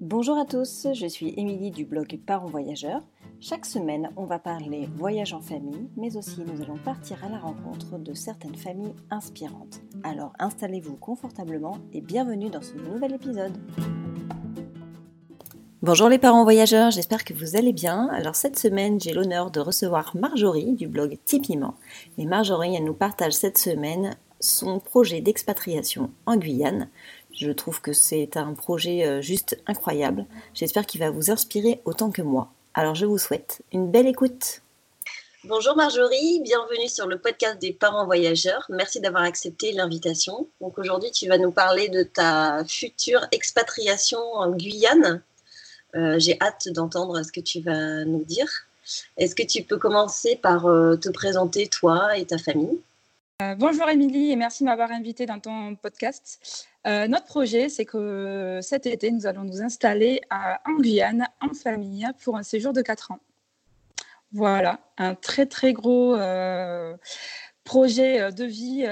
Bonjour à tous, je suis Émilie du blog Parents Voyageurs. Chaque semaine, on va parler voyage en famille, mais aussi nous allons partir à la rencontre de certaines familles inspirantes. Alors installez-vous confortablement et bienvenue dans ce nouvel épisode. Bonjour les parents voyageurs, j'espère que vous allez bien. Alors cette semaine, j'ai l'honneur de recevoir Marjorie du blog Tipiment. Et Marjorie, elle nous partage cette semaine son projet d'expatriation en Guyane. Je trouve que c'est un projet euh, juste incroyable. J'espère qu'il va vous inspirer autant que moi. Alors je vous souhaite une belle écoute. Bonjour Marjorie, bienvenue sur le podcast des parents voyageurs. Merci d'avoir accepté l'invitation. Donc aujourd'hui, tu vas nous parler de ta future expatriation en Guyane. Euh, j'ai hâte d'entendre ce que tu vas nous dire. Est-ce que tu peux commencer par euh, te présenter toi et ta famille? Euh, bonjour Émilie et merci de m'avoir invité dans ton podcast. Euh, notre projet, c'est que cet été, nous allons nous installer à, en Guyane en famille pour un séjour de 4 ans. Voilà, un très très gros euh, projet de vie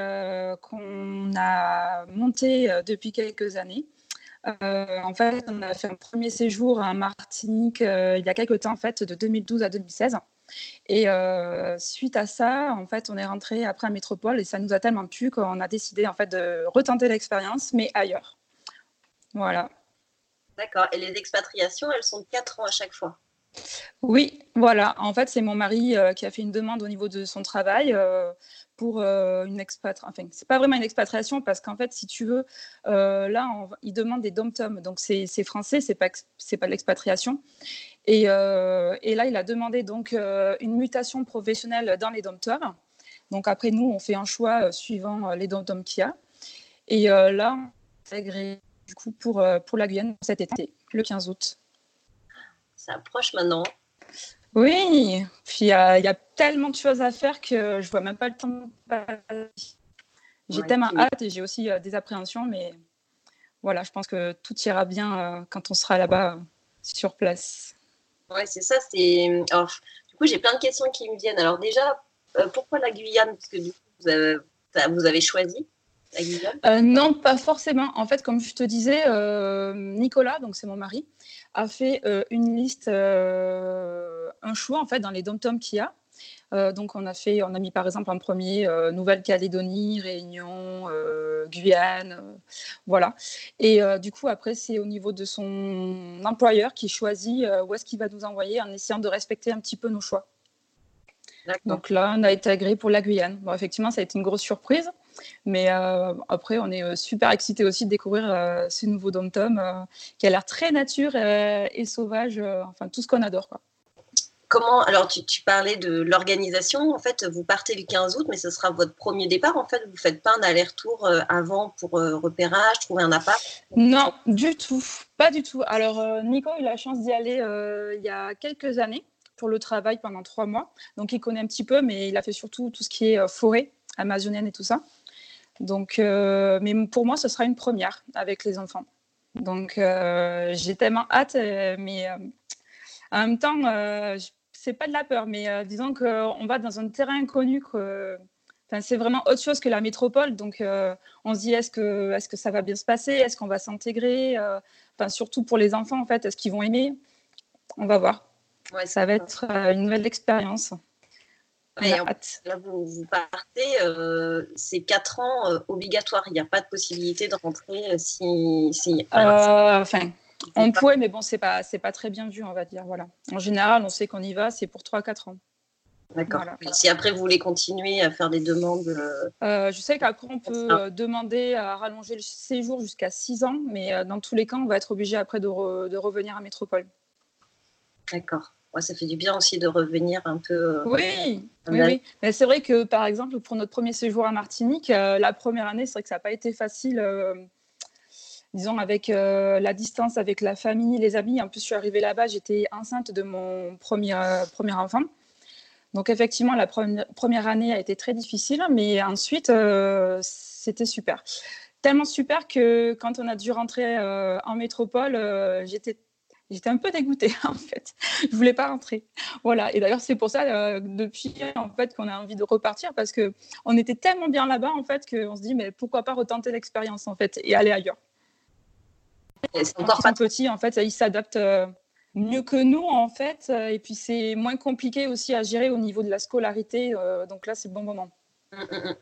qu'on a monté depuis quelques années. en fait, on a fait un premier séjour à Martinique il y a quelques temps, en fait, de 2012 à 2016. Et euh, suite à ça, en fait, on est rentré après à Métropole et ça nous a tellement plu qu'on a décidé en fait de retenter l'expérience, mais ailleurs. Voilà. D'accord. Et les expatriations, elles sont de 4 ans à chaque fois? Oui, voilà. En fait, c'est mon mari euh, qui a fait une demande au niveau de son travail euh, pour une expatriation. Enfin, c'est pas vraiment une expatriation parce qu'en fait, si tu veux, là, il demande des dom-toms. Donc, c'est français, c'est pas, pas de l'expatriation. Euh, et, là, il a demandé donc euh, une mutation professionnelle dans les dompteurs. Donc après, nous, on fait un choix euh, suivant les dompteurs qu'il y a. Et là, on intégré du coup pour, pour la Guyane cet été, le 15 août. Ça approche maintenant. Oui, puis il y, a tellement de choses à faire que je vois même pas le temps. J'ai tellement hâte et j'ai aussi des appréhensions, mais voilà, je pense que tout ira bien quand on sera là-bas sur place. Ouais, c'est ça. C'est... du coup, j'ai plein de questions qui me viennent. Alors, déjà, euh, pourquoi la Guyane? Parce que du coup, vous avez, choisi la Guyane? Euh, Non, pas forcément. En fait, comme je te disais, euh, Nicolas, donc c'est mon mari, a fait une liste, un choix en fait dans les dom-toms qu'il y a. Euh, donc on a fait, on a mis par exemple en premier euh, Nouvelle-Calédonie, Réunion, euh, Guyane, voilà. Et du coup après c'est au niveau de son employeur qui choisit où est-ce qu'il va nous envoyer en essayant de respecter un petit peu nos choix. Donc là on a été agréé pour la Guyane. Bon effectivement ça a été une grosse surprise. Mais après, on est super excités aussi de découvrir ce nouveau dom-tom qui a l'air très nature et sauvage, enfin tout ce qu'on adore. Quoi comment alors tu, parlais de l'organisation en fait vous partez le 15 août mais ce sera votre premier départ en fait. Vous faites pas un aller-retour euh, avant pour euh, repérage trouver un appart? Non du tout. Pas du tout. Alors euh, Nico a la chance d'y aller il y a quelques années pour le travail pendant trois mois. Donc il connaît un petit peu mais il a fait surtout tout ce qui est forêt amazonienne et tout ça. Donc mais pour moi ce sera une première avec les enfants. Donc j'ai tellement hâte mais en même temps, c'est pas de la peur, mais euh, disons qu'on va dans un terrain inconnu. Que, c'est vraiment autre chose que la métropole. Donc, euh, on se dit est-ce que, est que ça va bien se passer? Est-ce qu'on va s'intégrer? Euh, Enfin, surtout pour les enfants, en fait, est-ce qu'ils vont aimer? On va voir. Ouais, ça va être une nouvelle expérience. là, vous, partez, c'est 4 ans obligatoires. Il n'y a pas de possibilité de rentrer si. si enfin, on pourrait, mais bon, c'est pas, c'est pas très bien vu, on va dire. Voilà. En général, on sait qu'on y va, c'est pour 3-4 ans. D'accord. Si après vous voulez continuer à faire des demandes. Euh, euh, je sais qu'après on peut euh, demander à rallonger le séjour jusqu'à 6 ans, mais dans tous les cas, on va être obligé après de, revenir à Métropole. D'accord. ça fait du bien aussi de revenir un peu. oui, oui, oui. Mais c'est vrai que par exemple, pour notre premier séjour à Martinique, la première année, c'est vrai que ça n'a pas été facile disons, avec euh, la distance avec la famille, les amis. En plus, je suis arrivée là-bas, j'étais enceinte de mon premier, euh, premier enfant. Donc, effectivement, la première année a été très difficile, mais ensuite, euh, c'était super. Tellement super que quand on a dû rentrer en métropole, j'étais j'étais un peu dégoûtée en fait. Je voulais pas rentrer. Voilà. Et d'ailleurs, c'est pour ça depuis en fait qu'on a envie de repartir parce que on était tellement bien là-bas en fait qu'on se dit mais pourquoi pas retenter l'expérience en fait et aller ailleurs. C'est encore pas petit, en fait, ils s'adaptent mieux que nous, en fait. Et puis, c'est moins compliqué aussi à gérer au niveau de la scolarité. donc là, c'est le bon moment. Hum, hum, hum.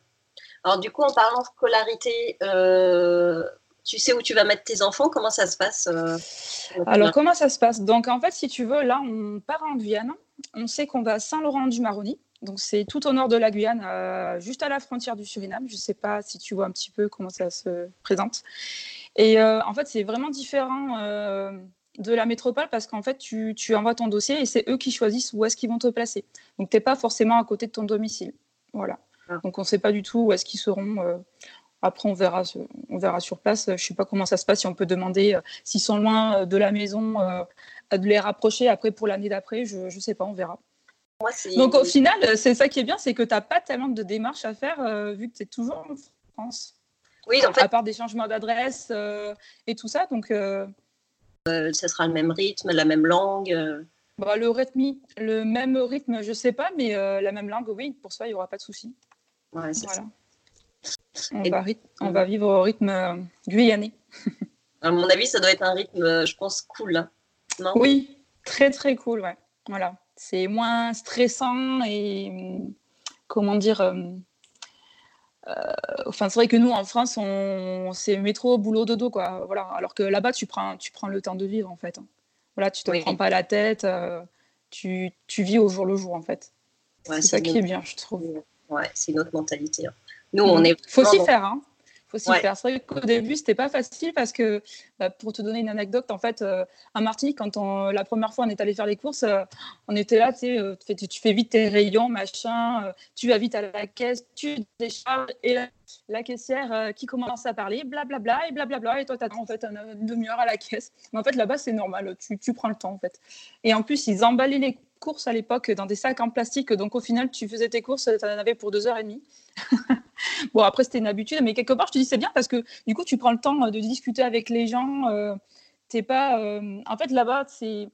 Alors, du coup, en parlant de scolarité, euh, tu sais où tu vas mettre tes enfants? Comment ça se passe euh, Alors, comment ça se passe? Donc, en fait, si tu veux, là, on part en Guyane. On sait qu'on va à Saint-Laurent-du-Maroni. Donc, c'est tout au nord de la Guyane, euh, juste à la frontière du Suriname. Je ne sais pas si tu vois un petit peu comment ça se présente. Et en fait, c'est vraiment différent de la métropole parce qu'en fait, tu, tu, envoies ton dossier et c'est eux qui choisissent où est-ce qu'ils vont te placer. Donc, tu n'es pas forcément à côté de ton domicile. Voilà. Ah. Donc on ne sait pas du tout où est-ce qu'ils seront. Euh, après, on verra, on verra sur place. Je ne sais pas comment ça se passe, si on peut demander euh, s'ils sont loin euh, de la maison, de les rapprocher après pour l'année d'après. Je ne sais pas, on verra. Donc au final, c'est ça qui est bien, c'est que tu n'as pas tellement de démarches à faire vu que tu es toujours en France. Oui, en fait. À part des changements d'adresse et tout ça. Donc. ça sera le même rythme, la même langue. Bah, le rythme, le même rythme, je sais pas, mais la même langue, oui, pour ça, il n'y aura pas de souci. On, va, vivre au rythme euh, guyanais. À mon avis, ça doit être un rythme, euh, je pense, cool. Hein. non? Oui, très très cool. Ouais. Voilà. C'est moins stressant et comment dire. Euh, enfin, c'est vrai que nous, en France, on, c'est métro, boulot, dodo, quoi. Voilà. Alors que là-bas, tu prends, tu prends le temps de vivre, en fait. Voilà, tu te prends pas la tête. tu, tu, vis au jour le jour, en fait. c'est ça qui est bien, je trouve. Ouais, c'est une autre mentalité. Hein. Nous, on est. Faut s'y faire, hein. Faut s'y faire. C'est vrai qu'au début, c'était pas facile parce que, bah, pour te donner une anecdote, en fait, euh, à Martinique, quand on, la première fois on est allé faire les courses, euh, on était là, euh, tu fais vite tes rayons, machin, tu vas vite à la caisse, tu décharges et la, caissière qui commence à parler, blablabla bla, bla, et blablabla, bla, et toi, tu attends en fait une demi-heure à la caisse. Mais en fait, là-bas, c'est normal, tu, tu prends le temps, en fait. Et en plus, ils emballaient les courses à l'époque dans des sacs en plastique. Donc au final, tu faisais tes courses, tu en avais pour deux heures et demie. bon, après, c'était une habitude, mais quelque part, je te dis c'est bien parce que du coup, tu prends le temps de discuter avec les gens. Euh, t'es pas. Euh, en fait, là-bas, c'est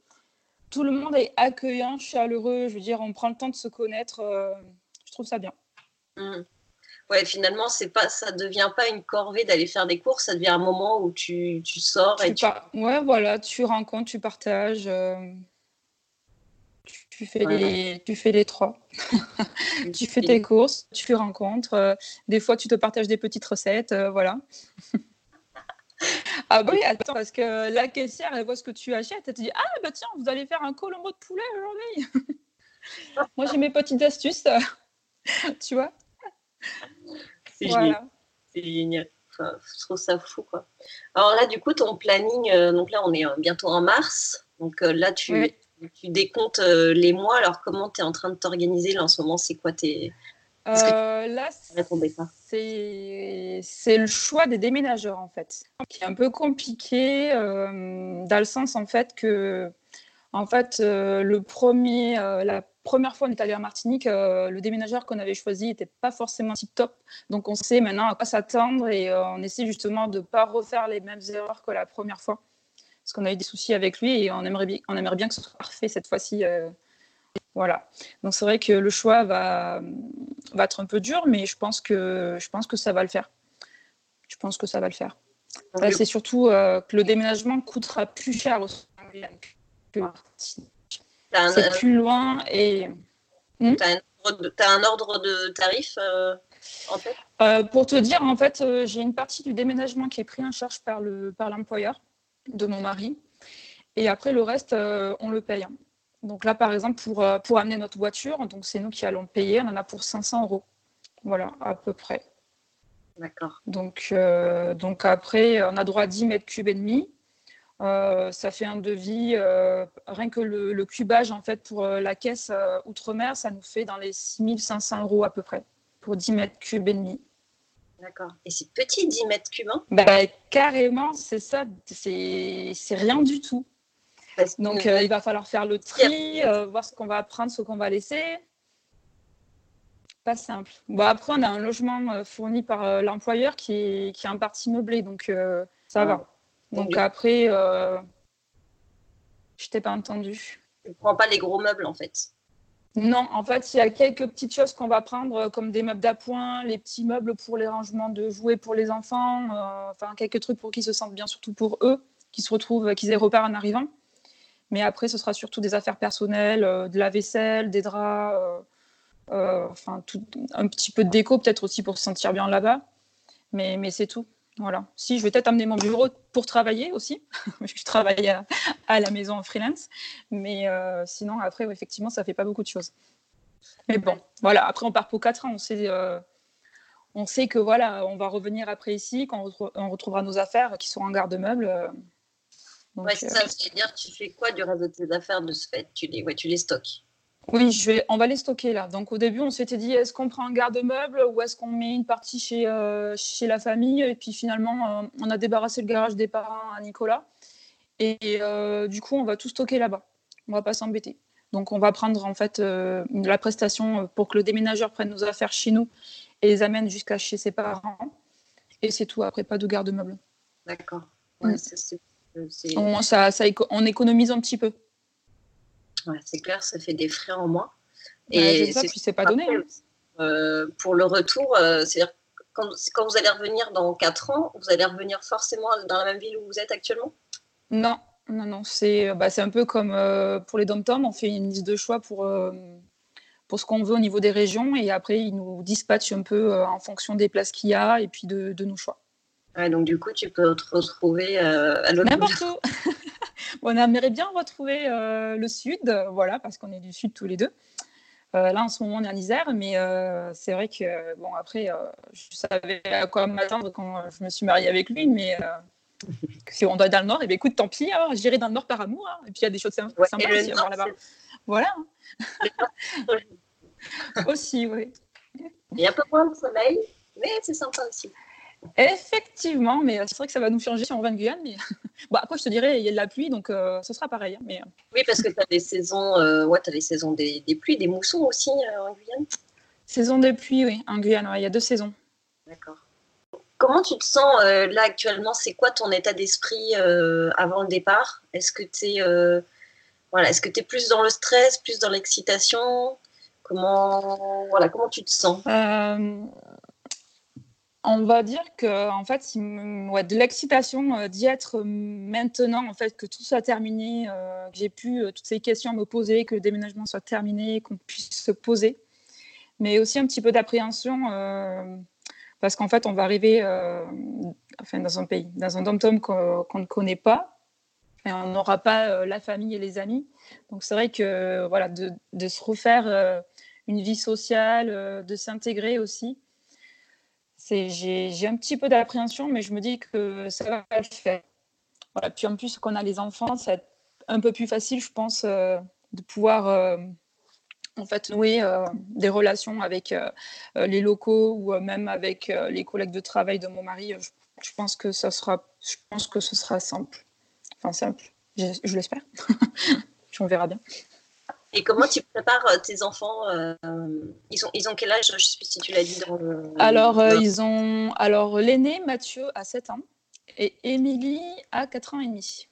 tout le monde est accueillant, chaleureux. Je veux dire, on prend le temps de se connaître. Euh, je trouve ça bien. Mmh. Ouais, finalement, c'est pas, ça devient pas une corvée d'aller faire des courses, ça devient un moment où tu, tu sors et tu... Ouais, voilà, tu rencontres, tu partages. Tu fais, les, tu fais les trois. tu fais tes courses, tu rencontres. Euh, des fois, tu te partages des petites recettes. Euh, voilà. ah oui, attends, parce que la caissière, elle voit ce que tu achètes. Elle te dit Ah, bah tiens, vous allez faire un colombo de poulet aujourd'hui. Moi, j'ai mes petites astuces. tu vois C'est génial. C'est génial. je trouve ça fou. Quoi. Alors là, du coup, ton planning, euh, donc là, on est bientôt en mars. Donc là, tu, tu décomptes euh, les mois. Alors, comment tu es en train de t'organiser là en ce moment? C'est quoi tes. Euh, là, c'est le choix des déménageurs en fait, qui est un peu compliqué euh, dans le sens en fait que, en fait, euh, le premier, la première fois on est allé à Martinique, le déménageur qu'on avait choisi n'était pas forcément tip top, donc on sait maintenant à quoi s'attendre et on essaie justement de ne pas refaire les mêmes erreurs que la première fois parce qu'on a eu des soucis avec lui et on aimerait bien, on aimerait bien que ce soit parfait cette fois-ci. Euh, voilà. Donc c'est vrai que le choix va, va être un peu dur, mais je pense que je pense que ça va le faire. Je pense que ça va le faire. c'est surtout euh, que le déménagement coûtera plus cher au C'est plus loin et. Hmm? Tu as, un ordre de tarif euh, en tête? Pour te dire, en fait, j'ai une partie du déménagement qui est pris en charge par l'employeur. Par de mon mari. Et après, le reste, euh, on le paye. Donc là, par exemple, pour, euh, pour amener notre voiture, donc c'est nous qui allons payer, on en a pour 500 euros. Voilà, à peu près. D'accord. Donc, euh, donc après, on a droit à 10 mètres cubes et demi. ça fait un devis, rien que le, le, cubage en fait pour la caisse outre-mer, ça nous fait dans les 6500 euros à peu près pour 10 mètres cubes et demi. D'accord. Et c'est petit, 10 mètres cubes hein? Bah, Carrément, c'est ça. C'est rien du tout. Donc, euh, il va falloir faire le tri, euh, voir ce qu'on va prendre, ce qu'on va laisser. Pas simple. Bon, après, on a un logement euh, fourni par l'employeur qui est, qui est en partie meublé, donc ça va. Donc, après, je t'ai pas entendu. Je ne prends pas les gros meubles, en fait. Non, en fait, il y a quelques petites choses qu'on va prendre, euh, comme des meubles d'appoint, les petits meubles pour les rangements de jouets pour les enfants, euh, enfin quelques trucs pour qu'ils se sentent bien, surtout pour eux. qu'ils se retrouvent, qu'ils aient repart en arrivant. Mais après, ce sera surtout des affaires personnelles, euh, de la vaisselle, des draps, enfin tout, un petit peu de déco peut-être aussi pour se sentir bien là-bas. Mais, mais c'est tout. Voilà. Si, je vais peut-être amener mon bureau pour travailler aussi, parce que je travaille à, la maison en freelance. Mais sinon, après, effectivement, ça fait pas beaucoup de choses. Mais bon, voilà. Après, on part pour 4 ans. On sait, on sait que voilà, on va revenir après ici, quand on, retrouvera nos affaires qui sont en garde-meubles. Euh, ouais, c'est ça. Euh, C'est-à-dire, tu fais quoi du reste de tes affaires de ce fait? Tu les, ouais, tu les stockes oui, je vais, on va les stocker là. Donc au début, on s'était dit est-ce qu'on prend un garde-meuble ou est-ce qu'on met une partie chez, euh, chez la famille? Et puis finalement, on a débarrassé le garage des parents à Nicolas. Et du coup, on va tout stocker là-bas. On va pas s'embêter. Donc on va prendre en fait la prestation pour que le déménageur prenne nos affaires chez nous et les amène jusqu'à chez ses parents. Et c'est tout, après, pas de garde-meuble. D'accord. Ouais. Au moins, ça, ça, on économise un petit peu. Ouais, c'est clair, ça fait des frais en moins. Bah, et ça, puis c'est pas donné. Hein. Euh, pour le retour, euh, c'est-à-dire quand, quand, vous allez revenir dans 4 ans, vous allez revenir forcément dans la même ville où vous êtes actuellement? Non, non, non. C'est bah, un peu comme euh, pour les dom-toms, on fait une liste de choix pour pour ce qu'on veut au niveau des régions et après ils nous dispatchent un peu euh, en fonction des places qu'il y a et puis de, nos choix. donc du coup tu peux te retrouver euh, à l'autre N'importe où. on aimerait bien retrouver euh, le sud, voilà, parce qu'on est du sud tous les deux. là en ce moment on est en Isère, mais c'est vrai que bon après je savais à quoi m'attendre quand je me suis mariée avec lui, mais si on doit être dans le nord, et eh bien écoute, tant pis, hein, j'irai dans le nord par amour. Hein. et puis il y a des choses sympas aussi à voir là-bas. Voilà. aussi, oui. Il y a un peu moins de soleil, mais c'est sympa aussi. Effectivement, mais c'est vrai que ça va nous changer si on va en Guyane. Mais... bon, après, je te dirais, il y a de la pluie, donc euh, ce sera pareil. Hein, mais... Euh. Oui, parce que tu as les saisons, euh, ouais, as les saisons des, des, pluies, des moussons aussi en Guyane. Saison des pluies, oui, en Guyane, il y a deux saisons. D'accord. Comment tu te sens là actuellement? C'est quoi ton état d'esprit avant le départ? Est-ce que tu es voilà, que tu es plus dans le stress, plus dans l'excitation? Comment, voilà, comment tu te sens? On va dire que en fait, de l'excitation euh, d'y être maintenant, en fait, que tout soit terminé, euh, que j'ai pu toutes ces questions me poser, que le déménagement soit terminé, qu'on puisse se poser, mais aussi un petit peu d'appréhension parce qu'en fait, on va arriver enfin, dans un pays, dans un dom-tom qu'on ne connaît pas, et on n'aura pas la famille et les amis. Donc c'est vrai que voilà, de, de se refaire une vie sociale, euh, de s'intégrer aussi. J'ai un petit peu d'appréhension, mais je me dis que ça va le faire. Voilà. Puis en plus, qu'on a les enfants, c'est un peu plus facile, je pense, euh, de pouvoir euh, en fait nouer des relations avec les locaux ou même avec les collègues de travail de mon mari. Je, pense que ça sera, je pense que ce sera simple. Enfin simple, je, je l'espère. On verra bien. Et comment tu prépares euh, tes enfants euh, ils, ont, ils ont quel âge Je ne sais plus si tu l'as dit dans le. Alors, euh, ils ont. Alors, l'aîné, Mathieu, a 7 ans et Émilie a 4 ans et demi.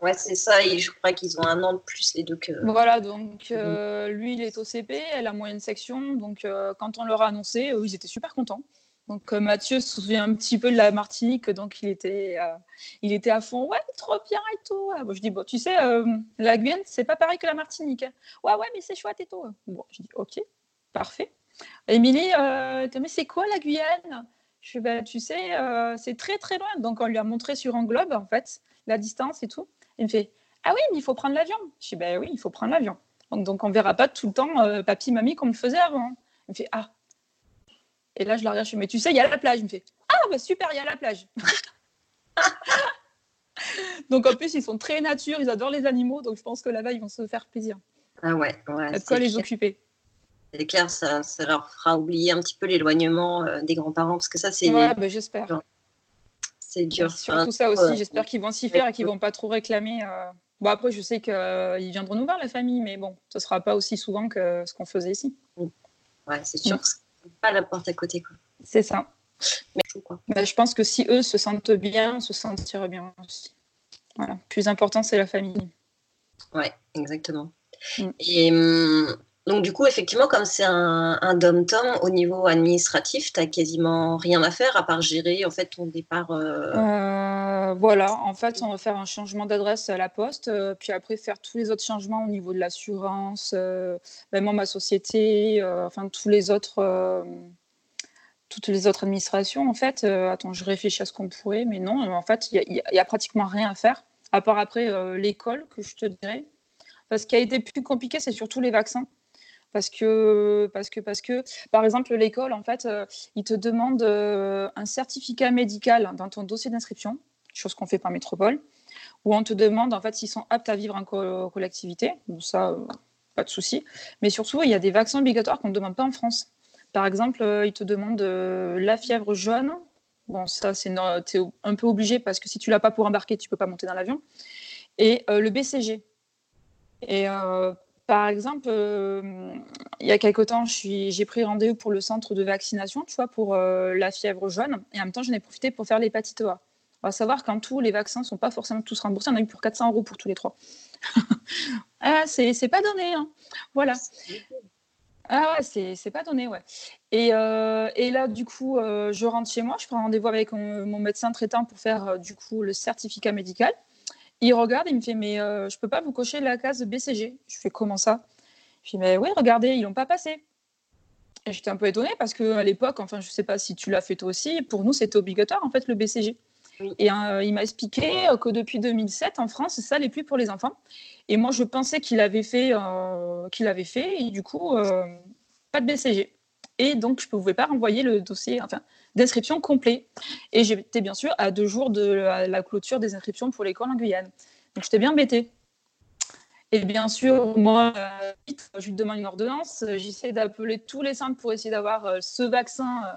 Ouais, c'est ça. Et je crois qu'ils ont un an de plus, les deux que. Voilà, donc mhm. lui, il est au CP, elle a moyenne section. Donc, quand on leur a annoncé, ils étaient super contents. Donc euh, Mathieu se souvient un petit peu de la Martinique, donc il était, euh, il était à fond, ouais, trop bien et tout. je dis, bon, tu sais, euh, la Guyane, c'est pas pareil que la Martinique. Hein. Ouais, ouais, mais c'est chouette et tout. Bon, je dis, ok, parfait. Émilie, mais c'est quoi la Guyane? Je dis, ben, tu sais, c'est très très loin. Donc on lui a montré sur un globe, en fait, la distance et tout. Il me fait, ah oui, mais il faut prendre l'avion. Je dis, ben oui, il faut prendre l'avion. Donc, donc on verra pas tout le temps papy, mamie comme le faisait avant. Il me fait, ah, et là, je la regarde, je fais, mais tu sais, il y a la plage. Il me fait, ah, bah super, il y a la plage. donc en plus, ils sont très nature, ils adorent les animaux, donc je pense que là-bas, ils vont se faire plaisir. Ah ouais, ouais. quoi les occuper. C'est clair, ça, ça, leur fera oublier un petit peu l'éloignement euh, des grands-parents, parce que ça, c'est. Ouais, bah, j'espère. C'est dur. surtout ça aussi, j'espère qu'ils vont s'y faire et qu'ils vont pas trop réclamer. Euh. Bon, après, je sais qu'ils viendront nous voir, la famille, mais bon, ce sera pas aussi souvent que ce qu'on faisait ici. Ouais, c'est sûr. Mm pas la porte à côté. C'est ça. Mais, je pense que si eux se sentent bien, on se sentira bien aussi. Voilà. Plus important, c'est la famille. Ouais, exactement. Mm. Et hum, Donc du coup, effectivement, comme c'est un, un dom-tom, au niveau administratif, tu n'as quasiment rien à faire à part gérer en fait ton départ. Euh... Euh, voilà, en fait, on va faire un changement d'adresse à la poste, euh, puis après faire tous les autres changements au niveau de l'assurance, euh, même ma société, enfin tous les autres, toutes les autres administrations. En fait, attends, je réfléchis à ce qu'on pourrait, mais non, en fait, il n'y a, pratiquement rien à faire, à part après l'école, que je te dirais. Ce qui a été plus compliqué, c'est surtout les vaccins parce que, parce que, parce que, par exemple, l'école, en fait, euh, il te demande euh, un certificat médical dans ton dossier d'inscription, chose qu'on fait par métropole, où on te demande, en fait, s'ils sont aptes à vivre en collectivité. Ça, euh, pas de souci. Mais surtout, il y a des vaccins obligatoires qu'on ne demande pas en France. Par exemple, il te demande la fièvre jaune. Bon, ça, c'est un peu obligé parce que si tu l'as pas pour embarquer, tu peux pas monter dans l'avion. Et le BCG. Et par exemple, euh, il y a quelque temps, j'ai pris rendez-vous pour le centre de vaccination, tu vois, pour euh, la fièvre jaune. Et en même temps, j'en ai profité pour faire l'hépatite A. On va savoir qu'en tout, les vaccins ne sont pas forcément tous remboursés. On a eu pour 400 euros pour tous les trois. ah, c'est pas donné. Hein. Voilà. Ah ouais, c'est pas donné, ouais. Et, euh, et, là, du coup, je rentre chez moi, je prends rendez-vous avec mon médecin traitant pour faire, du coup, le certificat médical. Il regarde, il me fait Mais euh, je peux pas vous cocher la case BCG. Je fais Comment ça? Je fais Mais oui, regardez, ils l'ont pas passé. J'étais un peu étonnée parce qu'à l'époque, enfin, je sais pas si tu l'as fait toi aussi, pour nous, c'était obligatoire, en fait, le BCG. Et euh, il m'a expliqué que depuis 2007, en France, ça n'est plus pour les enfants. Et moi, je pensais qu'il avait fait, euh, qu'il avait fait, et du coup, pas de BCG. Et donc, je ne pouvais pas renvoyer le dossier, enfin, d'inscription complet. Et j'étais bien sûr à deux jours de la, clôture des inscriptions pour l'école en Guyane. Donc j'étais bien embêtée. Et bien sûr, moi, euh, je lui demande une ordonnance. J'essaie d'appeler tous les centres pour essayer d'avoir euh, ce vaccin euh,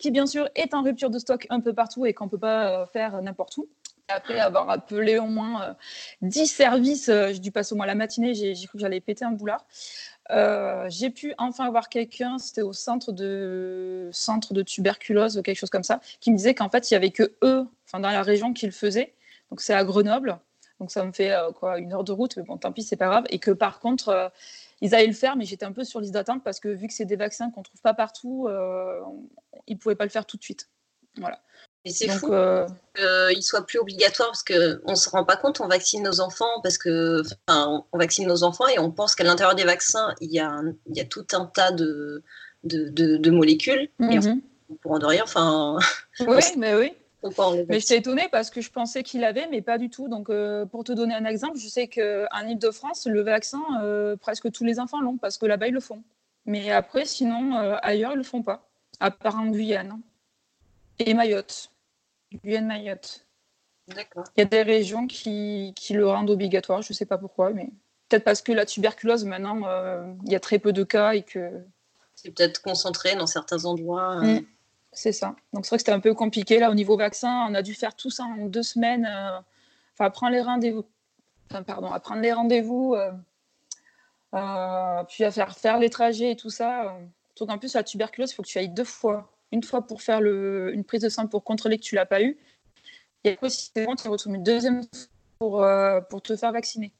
qui, bien sûr, est en rupture de stock un peu partout et qu'on ne peut pas faire n'importe où. Après avoir appelé au moins 10 services, j'ai dû passer au moins la matinée, j'ai cru que j'allais péter un boulard. Euh, j'ai pu enfin avoir quelqu'un, c'était au centre de, centre de tuberculose ou quelque chose comme ça, qui me disait qu'en fait, il n'y avait que eux, dans la région, qui le faisaient. Donc, c'est à Grenoble. Donc, ça me fait euh, quoi, une heure de route, mais bon, tant pis, c'est pas grave. Et que par contre, euh, ils allaient le faire, mais j'étais un peu sur liste d'attente parce que vu que c'est des vaccins qu'on ne trouve pas partout, ils ne pouvaient pas le faire tout de suite. Voilà. Et c'est fou euh... qu'il soit plus obligatoire parce qu'on ne se rend pas compte, on vaccine nos enfants parce que enfin, on vaccine nos enfants et on pense qu'à l'intérieur des vaccins, il y, a il y a tout un tas de, de, de, molécules. Et mhm. pour de rien, enfin. Oui, mais oui. Mais j'étais étonnée parce que je pensais qu'il avait, mais pas du tout. Donc, euh, pour te donner un exemple, je sais qu'en Ile-de-France, le vaccin, euh, presque tous les enfants l'ont parce que là-bas, ils le font. Mais après, sinon, euh, ailleurs, ils le font pas, à part en Guyane. Et Mayotte. Guyane Mayotte. D'accord. Il y a des régions qui, qui le rendent obligatoire, je ne sais pas pourquoi, mais peut-être parce que la tuberculose, maintenant, il y a très peu de cas et que. C'est peut-être concentré dans certains endroits. Euh. C'est ça. Donc c'est vrai que c'était un peu compliqué. Là, au niveau vaccin, on a dû faire tout ça en deux semaines. Euh, enfin, prendre les rendez-vous. Enfin, pardon, à prendre les rendez-vous. puis à faire faire les trajets et tout ça. Donc en plus, la tuberculose, il faut que tu ailles deux fois une fois pour faire le, une prise de sang pour contrôler que tu l'as pas eu. Et après, si c'est bon, tu retrouves une deuxième pour, euh, pour te faire vacciner.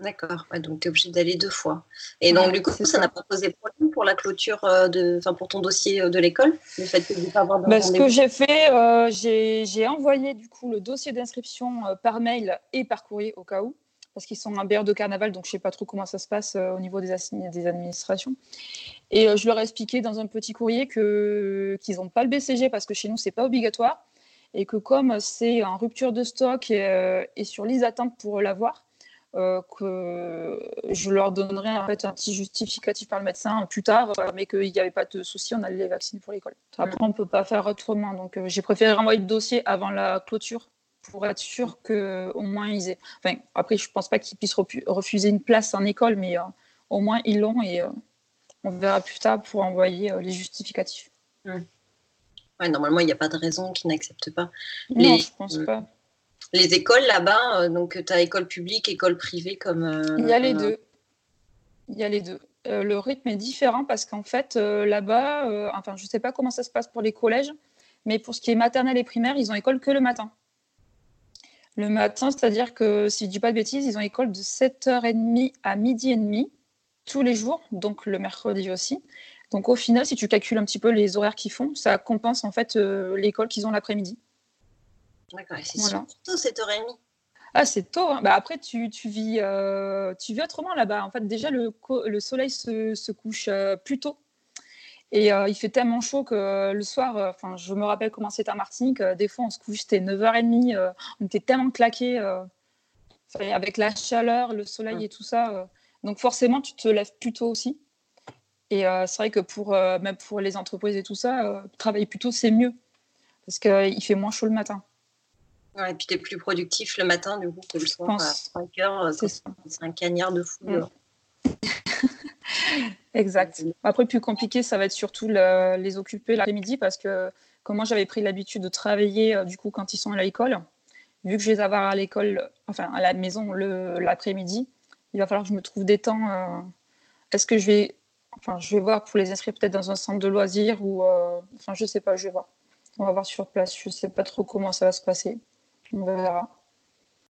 D'accord, donc tu es obligé d'aller deux fois. Et donc, du coup, ça n'a pas posé problème pour la clôture, euh, de, pour ton dossier euh, de l'école Le fait de pas avoir bah, Ce que j'ai fait, j'ai envoyé du coup le dossier d'inscription par mail et par courrier au cas où parce qu'ils sont en BR de carnaval, donc je ne sais pas trop comment ça se passe euh, au niveau des, des administrations. Et euh, je leur ai expliqué dans un petit courrier qu'ils n'ont pas le BCG parce que chez nous, ce n'est pas obligatoire. Et que comme c'est en rupture de stock et, euh, sur liste d'attente pour l'avoir, que je leur donnerai en fait un petit justificatif par le médecin plus tard, mais qu'il n'y avait pas de souci, on allait les vacciner pour l'école. Après, on ne peut pas faire autrement. Donc, j'ai préféré renvoyer le dossier avant la clôture pour être sûr qu'au moins ils aient. Enfin, après, je ne pense pas qu'ils puissent refuser une place en école, mais euh, au moins ils l'ont et euh, on verra plus tard pour envoyer euh, les justificatifs. Ouais, normalement, il n'y a pas de raison qu'ils n'acceptent pas. Non, les, je pense pas. Les écoles là-bas, donc tu as école publique, école privée comme. il y a les deux. Il y a les deux. le rythme est différent parce qu'en fait, là-bas, enfin, je ne sais pas comment ça se passe pour les collèges, mais pour ce qui est maternelle et primaire, ils ont école que le matin le matin, c'est-à-dire que, si je ne dis pas de bêtises, ils ont école de 7h30 à midi et demi. tous les jours, donc le mercredi aussi. Donc au final, si tu calcules un petit peu les horaires qu'ils font, ça compense en fait l'école qu'ils ont l'après-midi. D'accord, c'est voilà. tôt 7h30. Ah, c'est tôt. Hein. Bah, après, tu, tu vis, tu vis autrement là-bas. En fait, déjà, le, le soleil se, se couche plus tôt. Et il fait tellement chaud que le soir, enfin, je me rappelle comment c'était à Martinique, des fois on se couche, c'était 9h30, on était tellement claqués avec la chaleur, le soleil et tout ça. donc forcément, tu te lèves plus tôt aussi. Et c'est vrai que pour, même pour les entreprises et tout ça, travailler plus tôt, c'est mieux. Parce qu'il fait moins chaud le matin. Ouais, et puis tu es plus productif le matin du coup que le soir à 5 heures. C'est un cagnard de fou. Mm. exact. Après, plus compliqué, ça va être surtout les occuper l'après-midi parce que comme moi j'avais pris l'habitude de travailler euh, du coup quand ils sont à l'école, vu que je les avoir à l'école, enfin à la maison l'après-midi, il va falloir que je me trouve des temps. Euh, est-ce que je vais, enfin je vais voir pour les inscrire peut-être dans un centre de loisirs ou, euh, enfin je sais pas, je vais voir. On va voir sur place. Je sais pas trop comment ça va se passer. On verra.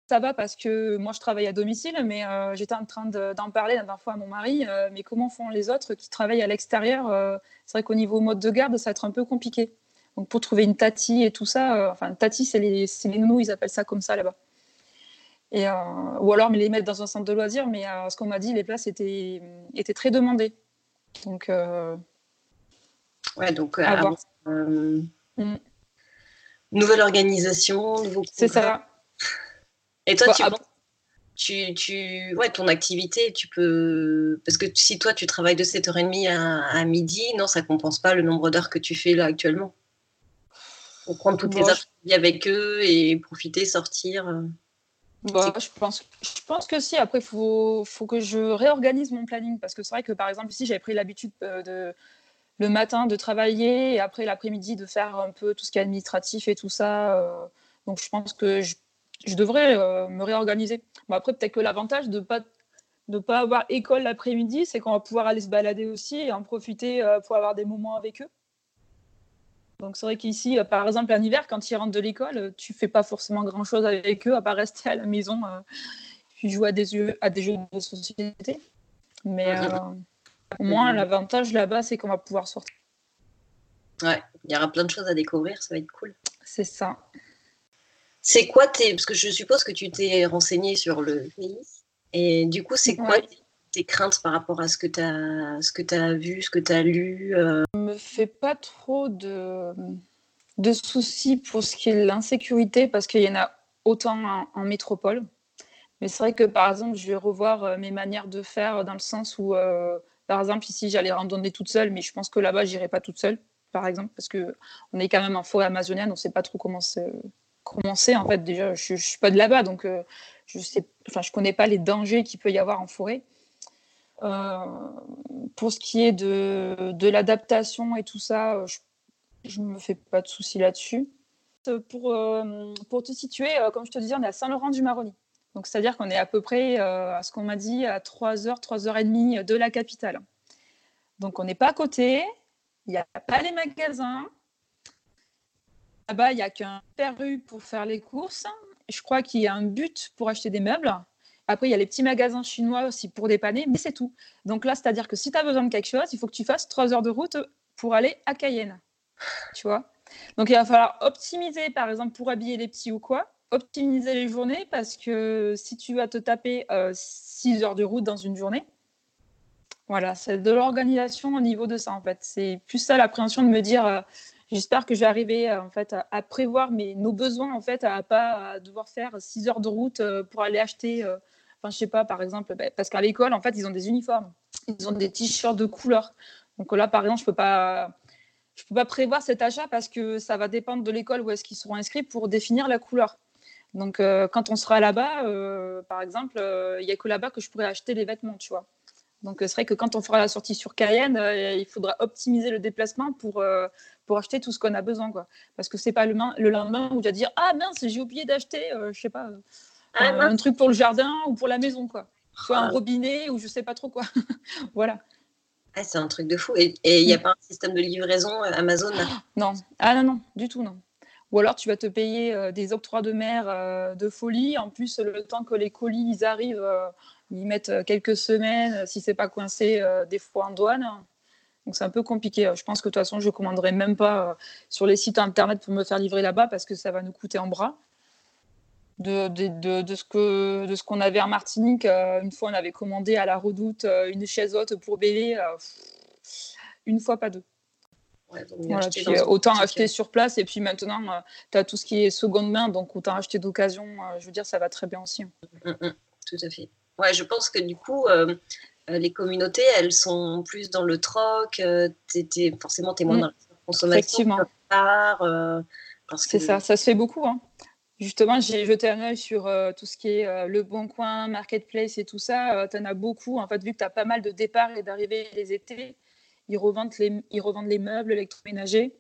Ça va parce que moi je travaille à domicile, mais euh, j'étais en train d'en parler la dernière fois à mon mari. Euh, mais comment font les autres qui travaillent à l'extérieur euh, C'est vrai qu'au niveau mode de garde, ça va être un peu compliqué. Donc pour trouver une tati et tout ça, enfin tati c'est les, les nounous, ils appellent ça comme ça là-bas. Et, ou alors mais les mettre dans un centre de loisirs, mais ce qu'on m'a dit, les places étaient, étaient très demandées. Donc ouais, donc à voir. Mm. Nouvelle organisation, nouveau. C'est ça. Et toi, tu, tu, ouais, ton activité, tu peux. Parce que si toi, tu travailles de 7h30 à, midi, non, ça ne compense pas le nombre d'heures que tu fais là actuellement. Pour prendre toutes les après avec eux et profiter, sortir. Euh. Bah, je, pense, je pense que si. Après, il faut, faut que je réorganise mon planning. Parce que c'est vrai que, par exemple, ici, j'avais pris l'habitude euh, de, le matin de travailler et après l'après-midi de faire un peu tout ce qui est administratif et tout ça. Euh. donc, je pense que je je devrais euh, me réorganiser. Bon, après, peut-être que l'avantage de ne pas, de pas avoir école l'après-midi, c'est qu'on va pouvoir aller se balader aussi et en profiter euh, pour avoir des moments avec eux. Donc c'est vrai qu'ici, par exemple, en hiver, quand ils rentrent de l'école, tu fais pas forcément grand-chose avec eux, à part rester à la maison, puis jouer à des, jeux, à des jeux de société. Mais au moins, l'avantage là-bas, c'est qu'on va pouvoir sortir. Ouais, il y aura plein de choses à découvrir, ça va être cool. C'est ça. C'est quoi tes. Parce que je suppose que tu t'es renseigné sur le pays. Et du coup, c'est quoi tes, craintes par rapport à ce que tu as, ce que as vu, ce que tu as lu euh? Je me fais pas trop de, de soucis pour ce qui est l'insécurité parce qu'il y en a autant en, métropole. Mais c'est vrai que par exemple, je vais revoir euh, mes manières de faire dans le sens où, euh, par exemple, ici, j'allais randonner toute seule, mais je pense que là-bas, j'irai pas toute seule, par exemple, parce qu'on est quand même en forêt amazonienne, on ne sait pas trop comment c'est commencer. En fait, déjà, je ne suis pas de là-bas, donc euh, je sais, enfin, je connais pas les dangers qu'il peut y avoir en forêt. Euh, pour ce qui est de, de l'adaptation et tout ça, euh, je ne me fais pas de soucis là-dessus. Pour, pour te situer, comme je te disais, on est à Saint-Laurent-du-Maroni. Donc, c'est-à-dire qu'on est à peu près, à ce qu'on m'a dit, à 3 heures, 3 heures et demie de la capitale. Donc, on n'est pas à côté, il n'y a pas les magasins, Là-bas, il n'y a qu'un rue pour faire les courses. Je crois qu'il y a un but pour acheter des meubles. Après, il y a les petits magasins chinois aussi pour dépanner, mais c'est tout. Donc là, c'est-à-dire que si tu as besoin de quelque chose, il faut que tu fasses trois heures de route pour aller à Cayenne. Tu vois? Donc il va falloir optimiser, par exemple, pour habiller les petits ou quoi, optimiser les journées parce que si tu vas te taper euh, six heures de route dans une journée, voilà, c'est de l'organisation au niveau de ça en fait. C'est plus ça l'appréhension de me dire. Euh, J'espère que je vais arriver euh, en fait à, prévoir mes, nos besoins en fait, à pas devoir faire 6 heures de route euh, pour aller acheter. Euh, enfin, je sais pas, par exemple, bah, parce qu'à l'école, en fait, ils ont des uniformes, ils ont des t-shirts de couleur. Donc là, par exemple, je peux pas, je peux pas prévoir cet achat parce que ça va dépendre de l'école où est-ce qu'ils seront inscrits pour définir la couleur. Donc, quand on sera là-bas, par exemple, il n'y a que là-bas que je pourrais acheter les vêtements, tu vois. Donc, c'est vrai que quand on fera la sortie sur Cayenne, il faudra optimiser le déplacement pour, pour acheter tout ce qu'on a besoin. Quoi. Parce que c'est pas le, le, lendemain où tu vas dire Ah mince, j'ai oublié d'acheter, euh, je sais pas, ah, un truc pour le jardin ou pour la maison. quoi. Soit un ah. robinet ou je sais pas trop quoi. voilà. Ah, c'est un truc de fou. Et il n'y a mm. pas un système de livraison euh, Amazon? Non, ah non, non, du tout, non. Ou alors tu vas te payer des octrois de mer de folie. En plus, le temps que les colis arrivent, ils mettent quelques semaines, si c'est pas coincé, des fois en douane. Donc c'est un peu compliqué. Je pense que de toute façon, je ne commanderai même pas sur les sites internet pour me faire livrer là-bas parce que ça va nous coûter en bras de, ce de ce qu'on avait en Martinique. Euh, une fois, on avait commandé à la Redoute euh, une chaise haute pour bébé. Euh, une fois, pas deux. Autant acheter sur place et puis maintenant, tu as tout ce qui est seconde main, donc autant acheter d'occasion. je veux dire, ça va très bien aussi. Hein. Mm, mm, mm. tout à fait. Ouais, je pense que du coup, les communautés, elles sont plus dans le troc. es, forcément, tu es moins dans la consommation. Effectivement. C'est ça, ça se fait beaucoup. Hein. Justement, j'ai jeté un œil sur euh, tout ce qui est euh, le bon coin, marketplace et tout ça. Euh, tu en as beaucoup. En fait, vu que tu as pas mal de départs et d'arrivées les étés, ils revendent les, ils revendent les meubles électroménagers,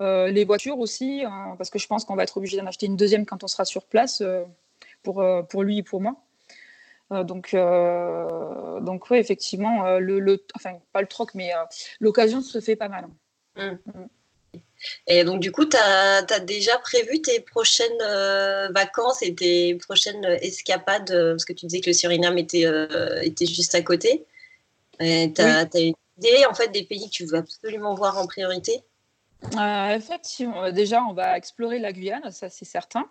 les voitures aussi, hein, parce que je pense qu'on va être obligé d'en acheter une deuxième quand on sera sur place pour, pour lui et pour moi. donc, donc oui, effectivement, le, le, enfin, pas le troc, mais l'occasion se fait pas mal. Hein. Mmh. Mmh. Et donc, du coup, tu as, déjà prévu tes prochaines euh, vacances et tes prochaines escapades? Euh, Parce que tu disais que le Suriname était, euh, était juste à côté. Tu as, une en fait, des pays que tu veux absolument voir en priorité Effectivement. Déjà, on va explorer la Guyane, ça c'est certain.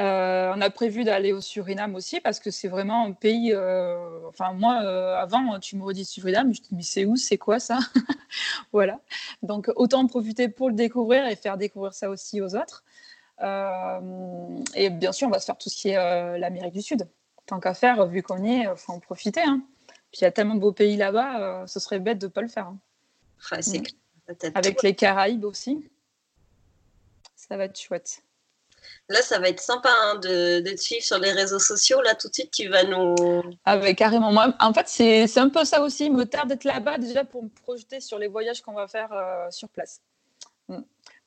Euh, on a prévu d'aller au Suriname aussi parce que c'est vraiment un pays. Euh, enfin, moi, euh, avant, tu me redis Suriname, je te dis, mais c'est où, c'est quoi ça Voilà. Donc, autant en profiter pour le découvrir et faire découvrir ça aussi aux autres. et bien sûr, on va se faire tout ce qui est l'Amérique du Sud. Tant qu'à faire, vu qu'on y est, il faut en profiter. Hein. Puis il y a tellement de beaux pays là-bas, ce serait bête de ne pas le faire. Hein. Mm. Avec les Caraïbes aussi. Ça va être chouette. Là, ça va être sympa hein, de, te suivre sur les réseaux sociaux. Là, tout de suite, tu vas nous. Ah, carrément. Moi, en fait, c'est un peu ça aussi. Il me tarde d'être là-bas déjà pour me projeter sur les voyages qu'on va faire euh, sur place. Mm.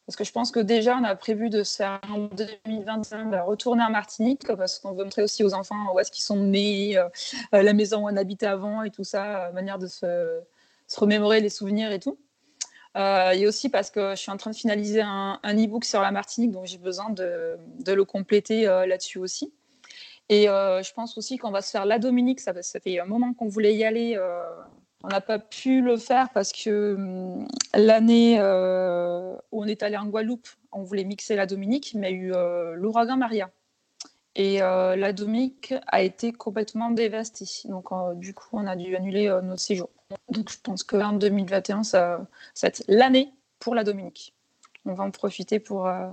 Parce que je pense que déjà, on a prévu de se faire en 2025 bah, retourner en Martinique parce qu'on veut montrer aussi aux enfants où est-ce qu'ils sont nés, euh, euh, la maison où on habitait avant et tout ça, manière de se, remémorer les souvenirs et tout. Euh, et aussi parce que je suis en train de finaliser un, e-book sur la Martinique, donc j'ai besoin de, le compléter euh, là-dessus aussi. Et euh, je pense aussi qu'on va se faire la Dominique. Ça fait un moment qu'on voulait y aller. On n'a pas pu le faire parce que hum, l'année où on est allé en Guadeloupe, on voulait mixer la Dominique, mais il y a eu l'ouragan Maria. Et la Dominique a été complètement dévastée. Donc, du coup, on a dû annuler notre séjour. Donc je pense qu'en 2021, ça, ça va être l'année pour la Dominique. On va en profiter pour euh,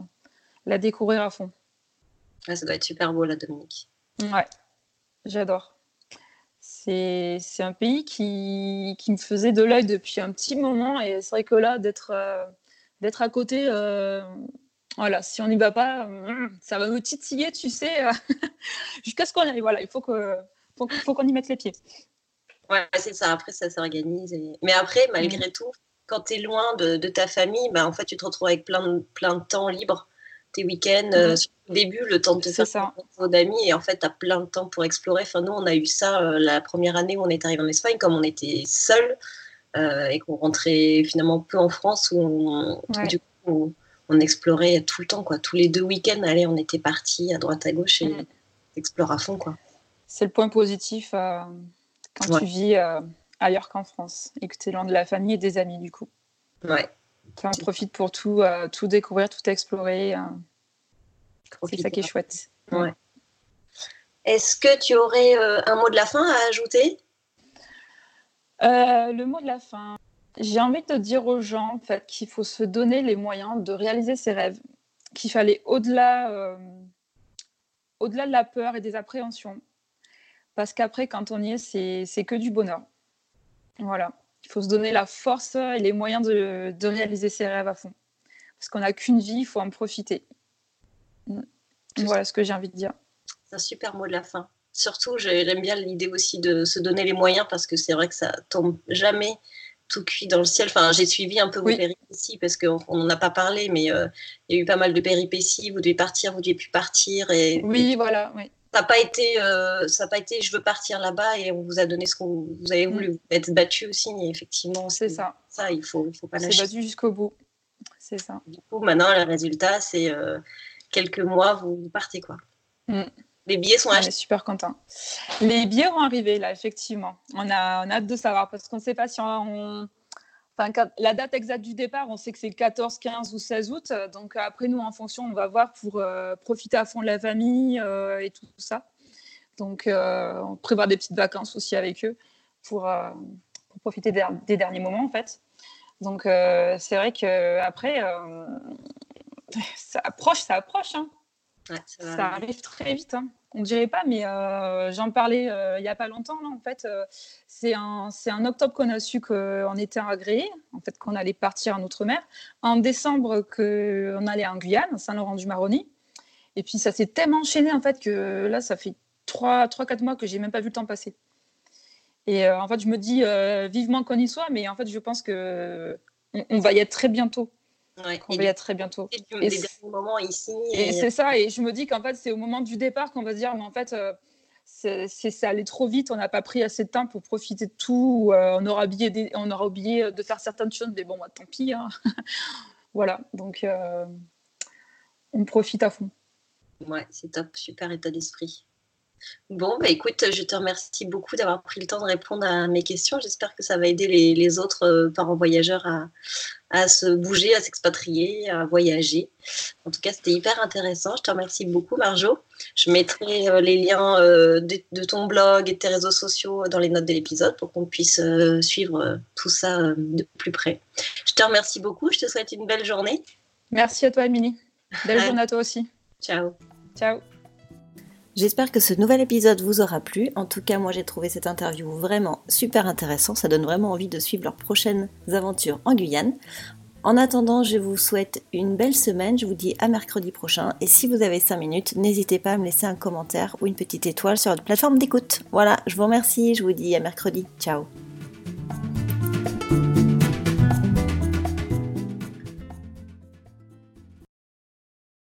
la découvrir à fond. ça doit être super beau la Dominique. Ouais, j'adore. C'est un pays qui, qui, me faisait de l'œil depuis un petit moment et c'est vrai que là, d'être euh, d'être à côté, euh, voilà, si on n'y va pas, ça va me titiller, tu sais, jusqu'à ce qu'on y arrive. Voilà, il faut qu'on faut qu'on y mette les pieds. Ouais, c'est ça. Après, ça s'organise. Mais après, malgré mm. tout, quand tu es loin de, ta famille, bah, en fait, tu te retrouves avec plein de, plein de temps libre. Tes week-ends, euh, mm. au début, le temps de te faire d'amis, et en fait, tu as plein de temps pour explorer. Enfin, nous, on a eu ça euh, la première année où on est arrivé en Espagne, comme on était seul euh, et qu'on rentrait finalement peu en France, où on, du coup, on, explorait tout le temps, quoi. Tous les deux week-ends, allez, on était partis à droite à gauche et mm. explore à fond, quoi. C'est le point positif quand tu vis euh, ailleurs qu'en France et que tu es loin de la famille et des amis, du coup. Ouais. Tu en pour tout, euh, tout découvrir, tout explorer. Euh. C'est ça qui est chouette. Ouais. Est-ce que tu aurais un mot de la fin à ajouter? Le mot de la fin. J'ai envie de dire aux gens en fait, qu'il faut se donner les moyens de réaliser ses rêves, qu'il fallait au-delà au-delà de la peur et des appréhensions, parce qu'après, quand on y est, c'est que du bonheur. Voilà. Il faut se donner la force et les moyens de, réaliser ses rêves à fond. Parce qu'on n'a qu'une vie, il faut en profiter. Mm. Voilà ce que j'ai envie de dire. C'est un super mot de la fin. Surtout, j'aime bien l'idée aussi de se donner les moyens parce que c'est vrai que ça tombe jamais tout cuit dans le ciel. Enfin, j'ai suivi un peu vos péripéties parce qu'on n'en a pas parlé, mais euh, il y a eu pas mal de péripéties. Vous devez partir, vous devez plus partir. Et, oui, voilà. Oui n'a pas été, euh, ça pas été, je veux partir là-bas et on vous a donné ce que vous avez voulu. Mm. être battu aussi, effectivement, c'est ça. Ça, il faut, il faut pas lâcher. C'est battu jusqu'au bout. C'est ça. Du coup, maintenant, le résultat, c'est quelques mois, vous partez quoi. Mm. Les billets sont achetés. On est super contents. Les billets vont arriver là, effectivement. On a, on a hâte de savoir parce qu'on ne sait pas si on. Enfin, la date exacte du départ, on sait que c'est le 14, 15 ou 16 août. Donc après, nous, en fonction, on va voir pour euh, profiter à fond de la famille euh, et tout ça. Donc, euh, on prévoit des petites vacances aussi avec eux pour, pour profiter des, derniers moments, en fait. Donc, c'est vrai qu'après, ça approche, ça approche. Hein ça, arrive très vite. Hein. On dirait pas, mais euh, j'en parlais euh, il n'y a pas longtemps. Là, en fait, euh, c'est un octobre qu'on a su qu'on était agréé, en fait, qu'on allait partir en Outre-mer. En décembre, qu'on allait en Guyane, Saint-Laurent-du-Maroni. Et puis, ça s'est tellement enchaîné, en fait, que là, ça fait 3-4 mois que j'ai même pas vu le temps passer. Et en fait, je me dis vivement qu'on y soit, mais en fait, je pense qu'on on va y être très bientôt. Ouais, on va y être très bientôt. Et, c'est ça, et je me dis qu'en fait, c'est au moment du départ qu'on va se dire, mais en fait, euh, c'est, ça allait trop vite, on n'a pas pris assez de temps pour profiter de tout, euh, on, aura oublié on aura oublié de faire certaines choses, mais bon, bah, tant pis. Hein. voilà, donc euh, on profite à fond. Ouais, c'est top, super état d'esprit. Bon, bah écoute, je te remercie beaucoup d'avoir pris le temps de répondre à mes questions. J'espère que ça va aider les, autres euh, parents voyageurs à, se bouger, à s'expatrier, à voyager. En tout cas, c'était hyper intéressant. Je te remercie beaucoup, Marjo. Je mettrai euh, les liens euh, de, ton blog et de tes réseaux sociaux dans les notes de l'épisode pour qu'on puisse suivre tout ça de plus près. Je te remercie beaucoup. Je te souhaite une belle journée. Merci à toi, Émilie. Belle journée à toi aussi. Ciao. Ciao. J'espère que ce nouvel épisode vous aura plu. En tout cas, moi j'ai trouvé cette interview vraiment super intéressant. Ça donne vraiment envie de suivre leurs prochaines aventures en Guyane. En attendant, je vous souhaite une belle semaine. Je vous dis à mercredi prochain. Et si vous avez 5 minutes, n'hésitez pas à me laisser un commentaire ou une petite étoile sur votre plateforme d'écoute. Voilà, je vous remercie. Je vous dis à mercredi. Ciao.